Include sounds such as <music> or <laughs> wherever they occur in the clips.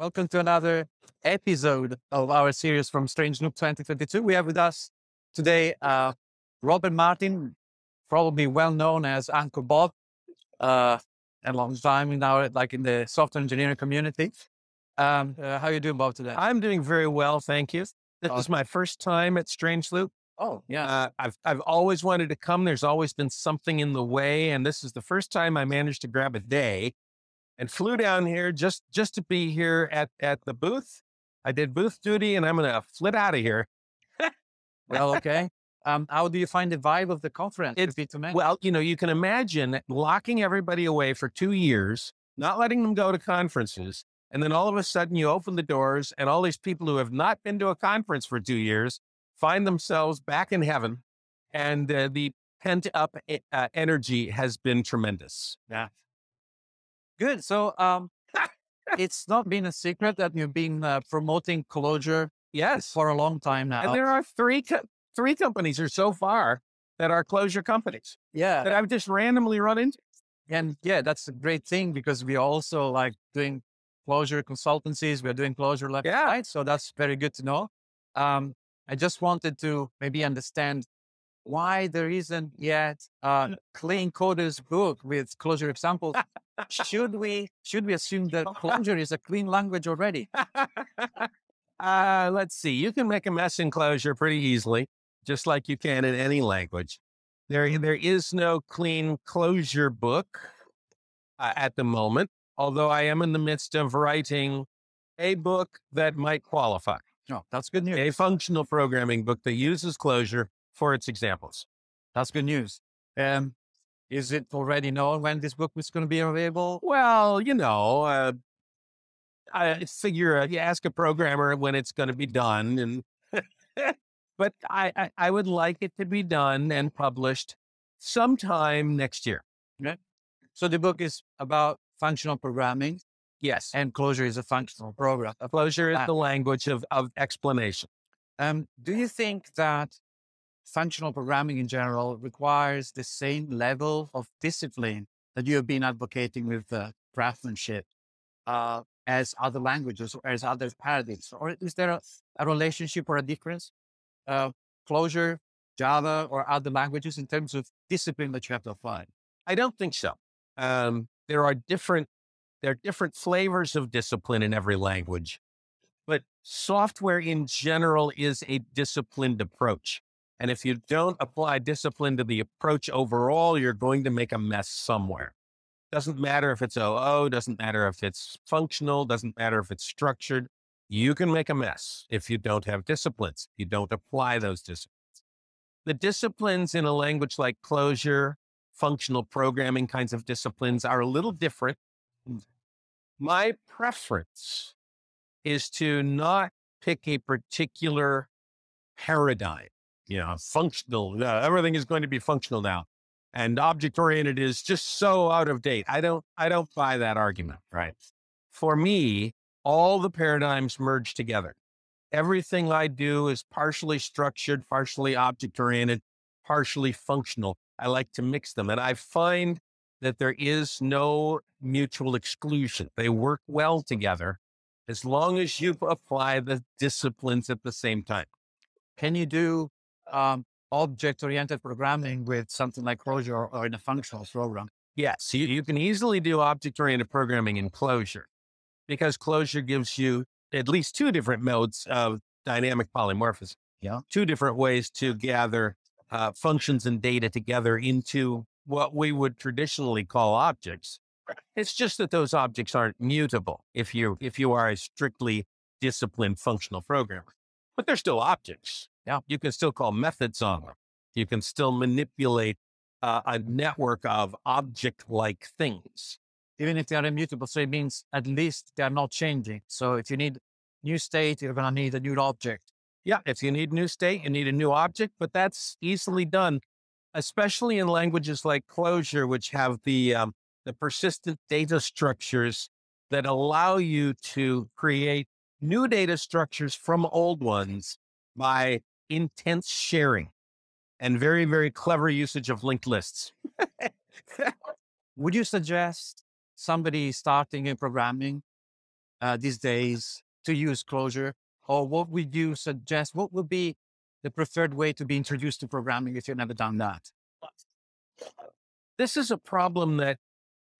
Welcome to another episode of our series from Strange Loop 2022. We have with us today uh, Robert Martin, probably well known as Uncle Bob, uh, a long time now, like in the software engineering community. Um, uh, how you doing, Bob, today? I'm doing very well, thank you. This Oh. is my first time at Strange Loop. oh, yeah. Uh, I've I've always wanted to come. There's always been something in the way, and this is the first time I managed to grab a day, and flew down here just just to be here at at the booth. I did booth duty, and I'm gonna flit out of here. well, okay. Um, how do you find the vibe of the conference? It's-. Well, you know, you can imagine locking everybody away for two years, not letting them go to conferences, and then all of a sudden you open the doors, and all these people who have not been to a conference for two years find themselves back in heaven, and uh, the pent up uh, energy has been tremendous. Yeah. Good. So, um, it's not been a secret that you've been uh, promoting Clojure Yes, for a long time now. and there are three co- three companies or so far that are Clojure companies yeah. that I've just randomly run into. And yeah, that's a great thing because we also like doing Clojure consultancies. We're doing Clojure left Yeah. right. So that's very good to know. Um, I just wanted to maybe understand why there isn't yet a clean coders book with Clojure examples. should we should we assume that <laughs> Clojure is a clean language already? <laughs> uh, let's see. You can make a mess in Clojure pretty easily, just like you can in any language. There, there is no clean Clojure book uh, at the moment, although I am in the midst of writing a book that might qualify, No, that's good news. a functional programming book that uses Clojure for its examples. That's good news. Um, is it already known when this book is going to be available? Well, you know, uh, I figure uh, you ask a programmer when it's going to be done, and <laughs> but I, I I would like it to be done and published sometime next year. Okay. So the book is about functional programming, Yes, and Clojure is a functional program. Clojure is Ah. the language of of explanation. Um, do you think that functional programming in general requires the same level of discipline that you have been advocating with uh, craftsmanship uh, as other languages or as other paradigms? Or is there a, a relationship or a difference? Uh, Clojure, Java, or other languages in terms of discipline that you have to apply? I don't think so. Um, there are different there are different flavors of discipline in every language, but software in general is a disciplined approach. And if you don't apply discipline to the approach overall, you're going to make a mess somewhere. Doesn't matter if it's OO, doesn't matter if it's functional, doesn't matter if it's structured. You can make a mess if you don't have disciplines. You don't apply those disciplines. The disciplines in a language like Clojure, functional programming kinds of disciplines are a little different. My preference is to not pick a particular paradigm. You know, functional, uh, everything is going to be functional now. And object oriented is just so out of date. I don't, I don't buy that argument, right? For me, all the paradigms merge together. Everything I do is partially structured, partially object oriented, partially functional. I like to mix them. And I find that there is no mutual exclusion. They work well together as long as you apply the disciplines at the same time. Can you do um, object-oriented programming with something like Clojure or, or in a functional program? Yes, you, you can easily do object oriented programming in Clojure because Clojure gives you at least two different modes of dynamic polymorphism. Yeah. Two different ways to gather uh, functions and data together into what we would traditionally call objects. It's just that those objects aren't mutable if you if you are a strictly disciplined functional programmer. But they're still objects. Yeah. You can still call methods on them. You can still manipulate uh, a network of object-like things. even if they are immutable. So it means at least they are not changing. So if you need new state, you're going to need a new object. Yeah, if you need new state, you need a new object, but that's easily done, especially in languages like Clojure, which have the um, the persistent data structures that allow you to create new data structures from old ones by intense sharing and very, very clever usage of linked lists. <laughs> Would you suggest somebody starting in programming uh, these days to use Clojure? Or what would you suggest? What would be the preferred way to be introduced to programming if you've never done that? This is a problem that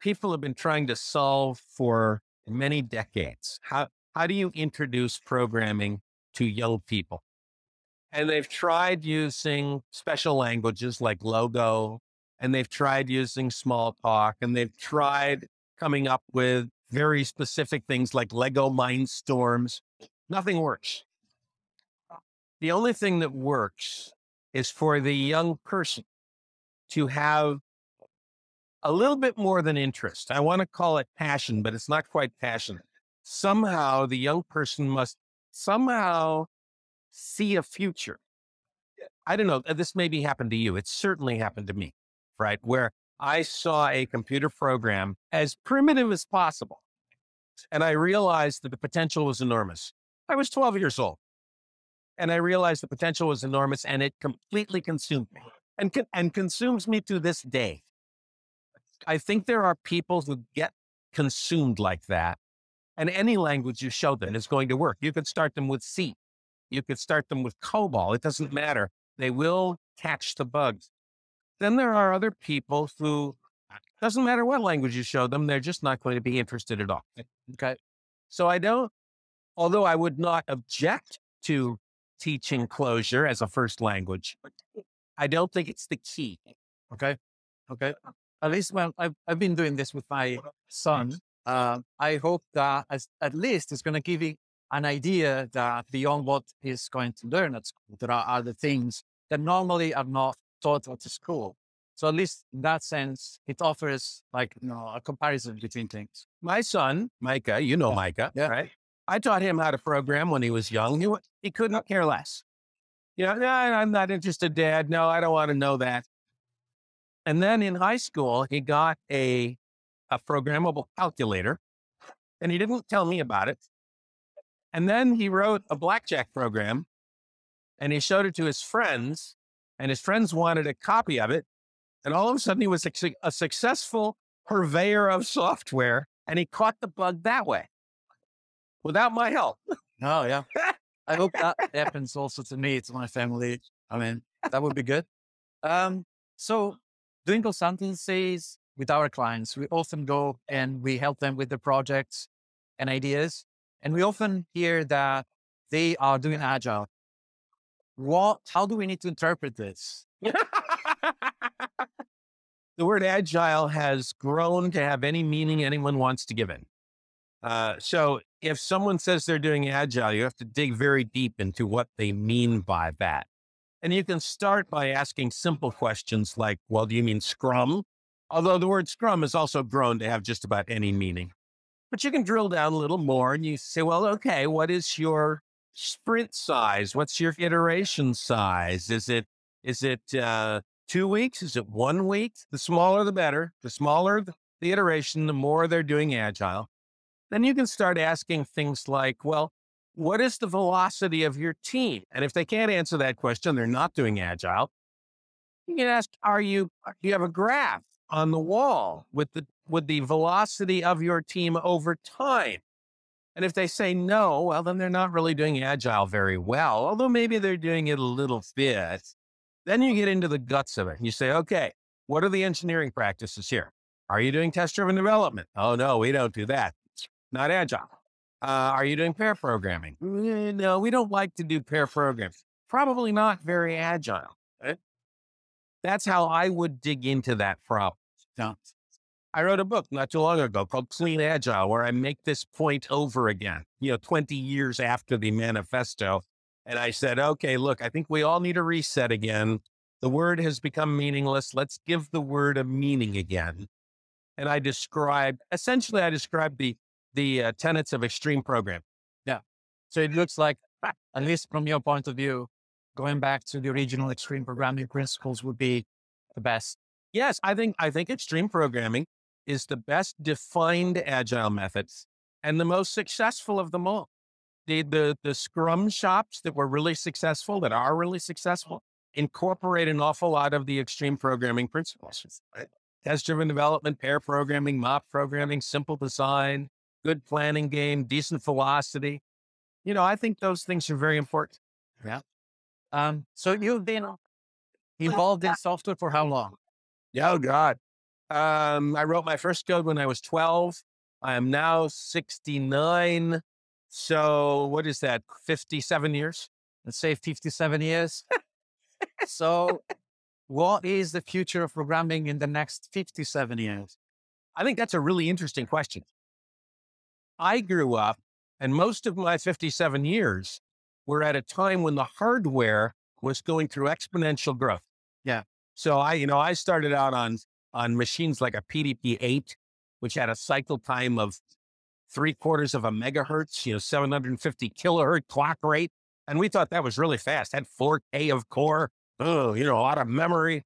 people have been trying to solve for many decades. How, how do you introduce programming to young people? And they've tried using special languages like Logo, and they've tried using Smalltalk, and they've tried coming up with very specific things like Lego Mindstorms. Nothing works. The only thing that works is for the young person to have a little bit more than interest. I want to call it passion, but it's not quite passion. Somehow the young person must somehow see a future. I don't know. Uh, this maybe happened to you. It certainly happened to me, right? Where I saw a computer program as primitive as possible. And I realized that the potential was enormous. I was 12 years old. And I realized the potential was enormous and it completely consumed me and, and consumes me to this day. I think there are people who get consumed like that. And any language you show them is going to work. You could start them with C. You could start them with COBOL. It doesn't matter. They will catch the bugs. Then there are other people who uh, doesn't matter what language you show them, they're just not going to be interested at all. Eh, okay. So I don't, although I would not object to teaching Clojure as a first language, eh I don't think it's the key. Okay. Okay at least when I've, I've been doing this with my son, mm-hmm. uh, I hope that as, at least it's going to give you an idea that beyond what he's going to learn at school, there are other things that normally are not taught at school. So at least in that sense, it offers like, you know, a comparison between things. My son, Micah, you know yeah. Micah, yeah. right? I taught him how to program when he was young. He, he couldn't care less. You know, no, I'm not interested, Dad. No, I don't want to know that. And then in high school, he got a, a programmable calculator and he didn't tell me about it. And then he wrote a blackjack program and he showed it to his friends and his friends wanted a copy of it. And all of a sudden he was a, a successful purveyor of software and he caught the bug that way without my help. Oh, yeah. I hope that <laughs> happens also to me, to my family. I mean, that would be good. Um, so doing consultancies with our clients, we often go and we help them with the projects and ideas. And we often hear that they are doing agile. What, how do we need to interpret this? <laughs> the word agile has grown to have any meaning anyone wants to give it. Uh, so if someone says they're doing agile, you have to dig very deep into what they mean by that. And you can start by asking simple questions like, well, do you mean Scrum? Although the word Scrum has also grown to have just about any meaning. But you can drill down a little more and you say, well, okay, what is your sprint size? What's your iteration size? Is it, is it, uh, two weeks? Is it one week? The smaller, the better. The smaller the, iteration, the more they're doing agile. Then you can start asking things like, well, what is the velocity of your team? And if they can't answer that question, they're not doing agile. You can ask, are you, do you have a graph on the wall with the, with the velocity of your team over time? And if they say no, well, then they're not really doing agile very well, although maybe they're doing it a little bit. Then you get into the guts of it. You say, okay, what are the engineering practices here? Are you doing test driven development? Oh, no, we don't do that. Not agile. Uh, are you doing pair programming? Mm, no, we don't like to do pair programs. Probably not very agile. That's how I would dig into that problem. I wrote a book not too long ago called Clean Agile, where I make this point over again, you know, 20 years after the manifesto. And I said, okay, look, I think we all need a reset again. The word has become meaningless. Let's give the word a meaning again. And I described, essentially, I described the the uh, tenets of extreme program. Yeah. So it looks like, <laughs> at least from your point of view, going back to the original extreme programming principles would be the best. Yes, I think I think extreme programming is the best defined agile methods and the most successful of them all. The, the the Scrum shops that were really successful, that are really successful, incorporate an awful lot of the extreme programming principles. Right? Test driven development, pair programming, mob programming, simple design, good planning game, decent velocity. You know, I think those things are very important. Um, so you've been involved in software for how long? Oh God. Um, I wrote my first code when I was 12. I am now 69. So what is that? 57 years? Let's say 57 years. <laughs> so what is the future of programming in the next 57 years? I think that's a really interesting question. I grew up and most of my 57 years were at a time when the hardware was going through exponential growth. Yeah. So I, you know, I started out on on machines like a PDP 8, which had a cycle time of three quarters of a megahertz, you know, 750 kilohertz clock rate. And we thought that was really fast. Had 4K of core, oh, you know, a lot of memory.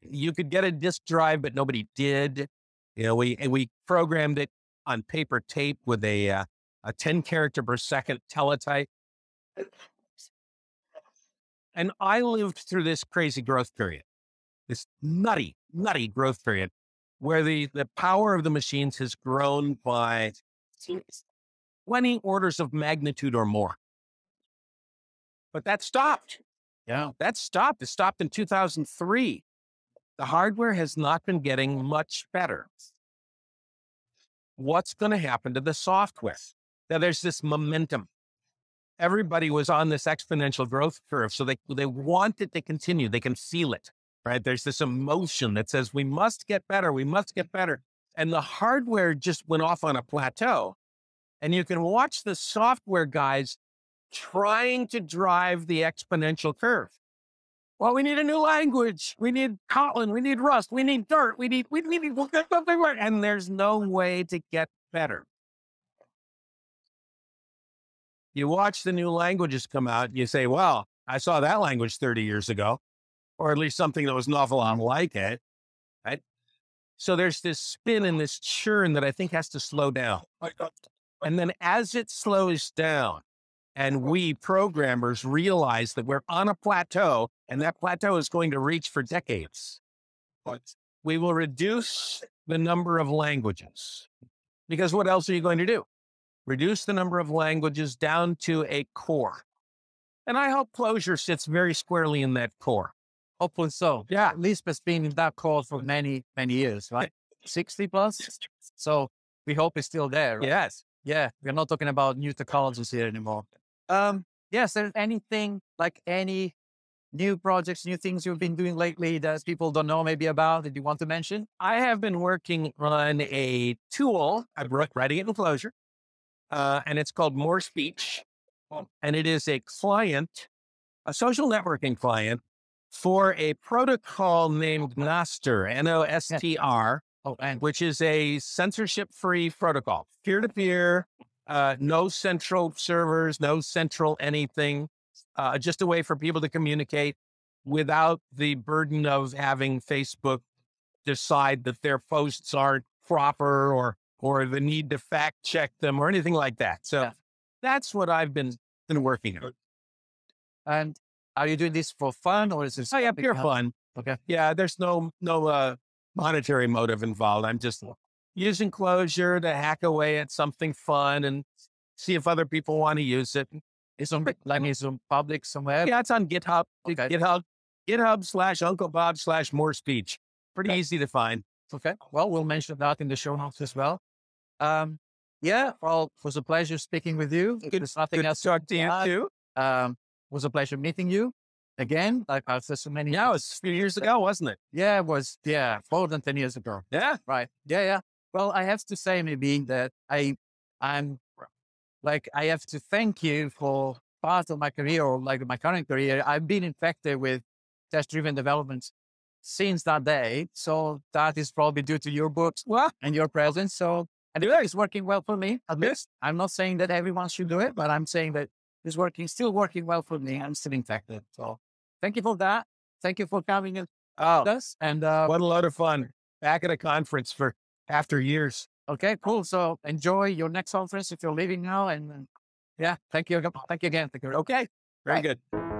You could get a disk drive, but nobody did. You know, we and we programmed it on paper tape with a uh, a 10 character per second teletype. And I lived through this crazy growth period, this nutty, nutty growth period where the, the power of the machines has grown by 20 orders of magnitude or more. But that stopped. Yeah. That stopped. It stopped in 2003. The hardware has not been getting much better. What's going to happen to the software? Now, there's this momentum. Everybody was on this exponential growth curve, so they, they want it to continue. They can feel it right? There's this emotion that says we must get better, we must get better. And the hardware just went off on a plateau. And you can watch the software guys trying to drive the exponential curve. Well, we need a new language. We need Kotlin. We need Rust. We need Dart. We need, we need, <laughs> and there's no way to get better. You watch the new languages come out, you say, well, I saw that language 30 years ago or at least something that was novel lot like it. Right. So there's this spin and this churn that I think has to slow down. And then as it slows down, and we programmers realize that we're on a plateau and that plateau is going to reach for decades, we will reduce the number of languages. Because what else are you going to do? Reduce the number of languages down to a core. And I hope Clojure sits very squarely in that core. Hopefully so. Yeah. Lisp has been in that core for many, many years, right? 60 plus. <laughs> So we hope it's still there. Right? Yes. Yeah. We're not talking about new technologies here anymore. Um, yes, there anything like any new projects, new things you've been doing lately that people don't know maybe about that you want to mention? I have been working on a tool. I'm writing it in Clojure, uh, and it's called More Speech. And it is a client, a social networking client for a protocol named Nostr, N O S T R, Oh, which is a censorship free protocol, peer to peer, no central servers, no central anything, uh, just a way for people to communicate without the burden of having Facebook decide that their posts aren't proper or or the need to fact check them or anything like that. So Yeah. that's what I've been been working on. and are you doing this for fun or is it Oh yeah, pure fun. Okay. Yeah, there's no no uh, monetary motive involved. I'm just using Clojure to hack away at something fun and see if other people want to use it. It's on like it's on public somewhere. Yeah, it's on GitHub. Okay. GitHub. GitHub slash Uncle Bob slash More Speech. Pretty Okay. easy to find. Okay. Well, we'll mention that in the show notes as well. Um, yeah. Well, it was a pleasure speaking with you. If There's nothing Good else to talk to you too. Um, it was a pleasure meeting you again. Like after so many. Yeah, it was a few years ago, wasn't it? Yeah, it was. Yeah, more than ten years ago. Yeah. Right. Yeah, yeah. Well, I have to say maybe that I, I'm, like, I have to thank you for part of my career or like my current career. I've been infected with test-driven development since that day. So that is probably due to your books and your presence. So, and it's working well for me. At least I'm not saying that everyone should do it, but I'm saying that it's working, still working well for me. I'm still infected. So thank you for that. Thank you for coming in oh, us. And, uh, what a lot of fun. Back at a conference for after years. Okay, cool. So enjoy your next conference if you're leaving now. And uh, yeah, thank you. Thank you again. Thank you. Okay. Very Right. good.